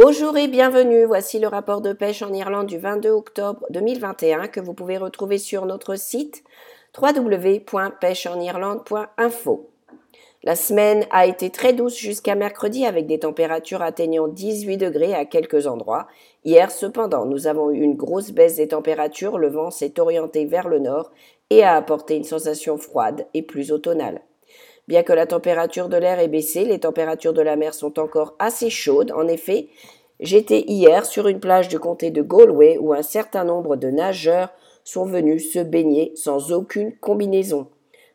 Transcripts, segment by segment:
Bonjour et bienvenue, voici le rapport de pêche en Irlande du 22 octobre 2021 que vous pouvez retrouver sur notre site www.pêcheenirlande.info. La semaine a été très douce jusqu'à mercredi avec des températures atteignant 18 degrés à quelques endroits. Hier cependant, nous avons eu une grosse baisse des températures, le vent s'est orienté vers le nord et a apporté une sensation froide et plus automnale. Bien que la température de l'air ait baissé, les températures de la mer sont encore assez chaudes. En effet, j'étais hier sur une plage du comté de Galway où un certain nombre de nageurs sont venus se baigner sans aucune combinaison.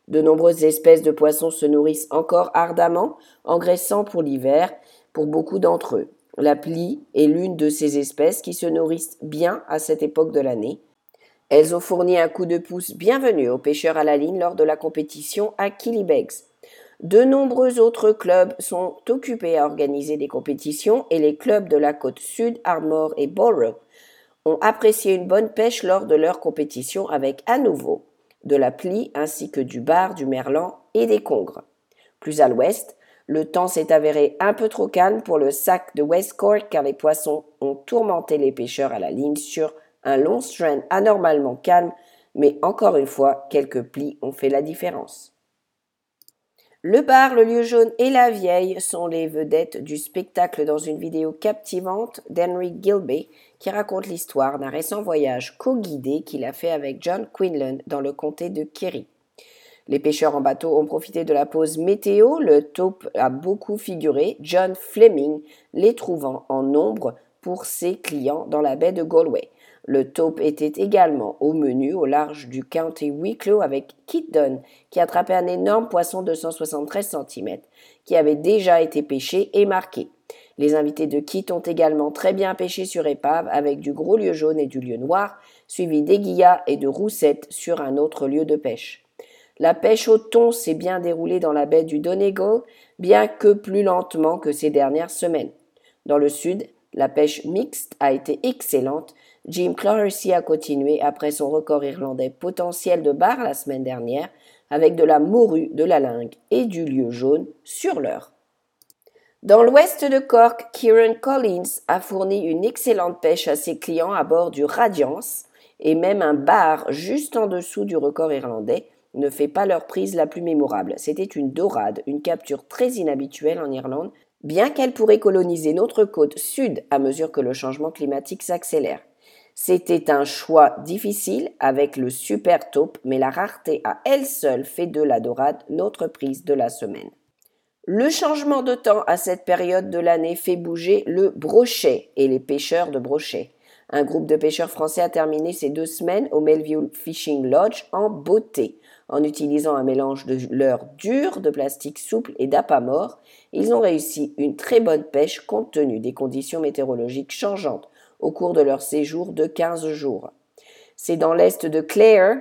De nombreuses espèces de poissons se nourrissent encore ardemment, engraissant pour l'hiver pour beaucoup d'entre eux. La plie est l'une de ces espèces qui se nourrissent bien à cette époque de l'année. Elles ont fourni un coup de pouce bienvenu aux pêcheurs à la ligne lors de la compétition à Killybegs. De nombreux autres clubs sont occupés à organiser des compétitions et les clubs de la côte sud, Armor et Borough, ont apprécié une bonne pêche lors de leur compétition avec à nouveau de la plie ainsi que du bar, du merlan et des congres. Plus à l'ouest, le temps s'est avéré un peu trop calme pour le sac de Westcourt car les poissons ont tourmenté les pêcheurs à la ligne sur un long strand anormalement calme, mais encore une fois, quelques plis ont fait la différence. Le bar, le lieu jaune et la vieille sont les vedettes du spectacle dans une vidéo captivante d'Henry Gilbey qui raconte l'histoire d'un récent voyage co-guidé qu'il a fait avec John Quinlan dans le comté de Kerry. Les pêcheurs en bateau ont profité de la pause météo, le taupe a beaucoup figuré, John Fleming les trouvant en nombre pour ses clients dans la baie de Galway. Le taupe était également au menu au large du County Wicklow avec Kit Dunn, qui attrapait un énorme poisson de 173 cm, qui avait déjà été pêché et marqué. Les invités de Kit ont également très bien pêché sur épave avec du gros lieu jaune et du lieu noir, suivi d'aiguillas et de roussettes sur un autre lieu de pêche. La pêche au thon s'est bien déroulée dans la baie du Donegal, bien que plus lentement que ces dernières semaines. Dans le sud, la pêche mixte a été excellente. Jim Clarcy a continué après son record irlandais potentiel de bar la semaine dernière avec de la morue, de la lingue et du lieu jaune sur l'heure. Dans l'ouest de Cork, Kieran Collins a fourni une excellente pêche à ses clients à bord du Radiance et même un bar juste en dessous du record irlandais ne fait pas leur prise la plus mémorable. C'était une dorade, une capture très inhabituelle en Irlande bien qu'elle pourrait coloniser notre côte sud à mesure que le changement climatique s'accélère. C'était un choix difficile avec le super taupe, mais la rareté à elle seule fait de la dorade notre prise de la semaine. Le changement de temps à cette période de l'année fait bouger le brochet et les pêcheurs de brochet. Un groupe de pêcheurs français a terminé ces deux semaines au Melville Fishing Lodge en beauté. En utilisant un mélange de leurre dur, de plastique souple et d'appât ils ont réussi une très bonne pêche compte tenu des conditions météorologiques changeantes au cours de leur séjour de 15 jours. C'est dans l'est de Clare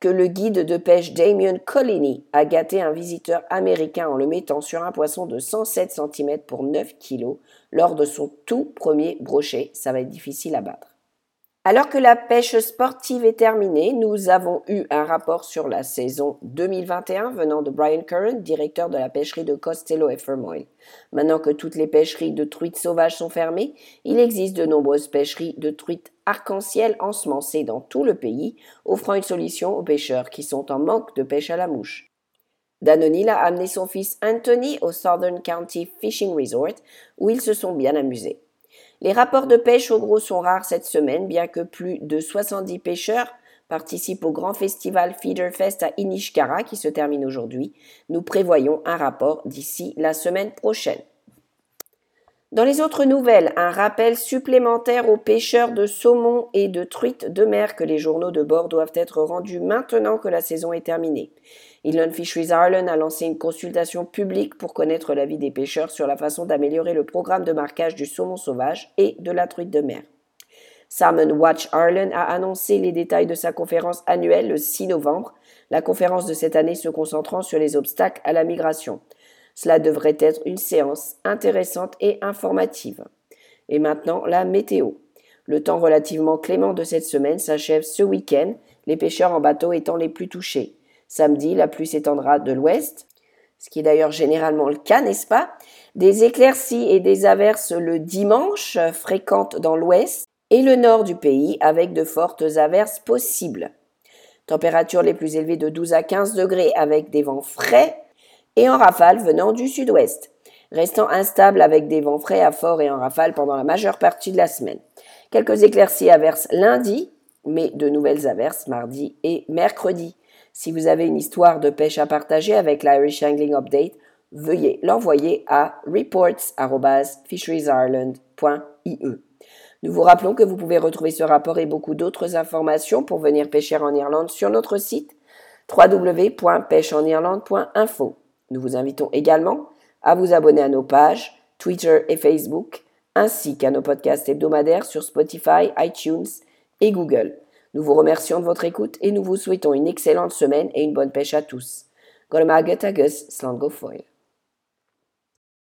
que le guide de pêche Damien Collini a gâté un visiteur américain en le mettant sur un poisson de 107 cm pour 9 kg lors de son tout premier brochet. Ça va être difficile à battre. Alors que la pêche sportive est terminée, nous avons eu un rapport sur la saison 2021 venant de Brian Curran, directeur de la pêcherie de Costello et Fermoil. Maintenant que toutes les pêcheries de truites sauvages sont fermées, il existe de nombreuses pêcheries de truites arc-en-ciel ensemencées dans tout le pays, offrant une solution aux pêcheurs qui sont en manque de pêche à la mouche. Danonil a amené son fils Anthony au Southern County Fishing Resort, où ils se sont bien amusés. Les rapports de pêche au gros sont rares cette semaine, bien que plus de 70 pêcheurs participent au grand festival Feeder Fest à Inishkara qui se termine aujourd'hui. Nous prévoyons un rapport d'ici la semaine prochaine. Dans les autres nouvelles, un rappel supplémentaire aux pêcheurs de saumon et de truites de mer que les journaux de bord doivent être rendus maintenant que la saison est terminée. Inland Fisheries Ireland a lancé une consultation publique pour connaître l'avis des pêcheurs sur la façon d'améliorer le programme de marquage du saumon sauvage et de la truite de mer. Salmon Watch Ireland a annoncé les détails de sa conférence annuelle le 6 novembre, la conférence de cette année se concentrant sur les obstacles à la migration. Cela devrait être une séance intéressante et informative. Et maintenant, la météo. Le temps relativement clément de cette semaine s'achève ce week-end, les pêcheurs en bateau étant les plus touchés. Samedi, la pluie s'étendra de l'ouest. ce qui est d'ailleurs généralement le cas, n'est-ce pas? Des éclaircies et des averses le dimanche, fréquentes dans l'ouest et le nord du pays, avec de fortes averses possibles. Températures les plus élevées de 12 à 15 degrés avec des vents frais et en rafale venant du sud-ouest, restant instable avec des vents frais à fort et en rafale pendant la majeure partie de la semaine. Quelques éclaircies averses lundi, mais de nouvelles averses mardi et mercredi. Si vous avez une histoire de pêche à partager avec l'Irish Angling Update, veuillez l'envoyer à reports.fisheriesireland.ie. Nous vous rappelons que vous pouvez retrouver ce rapport et beaucoup d'autres informations pour venir pêcher en Irlande sur notre site www.pêcheenirlande.info. Nous vous invitons également à vous abonner à nos pages Twitter et Facebook, ainsi qu'à nos podcasts hebdomadaires sur Spotify, iTunes et Google. Nous vous remercions de votre écoute et nous vous souhaitons une excellente semaine et une bonne pêche à tous. Gormaget agus, slango foil.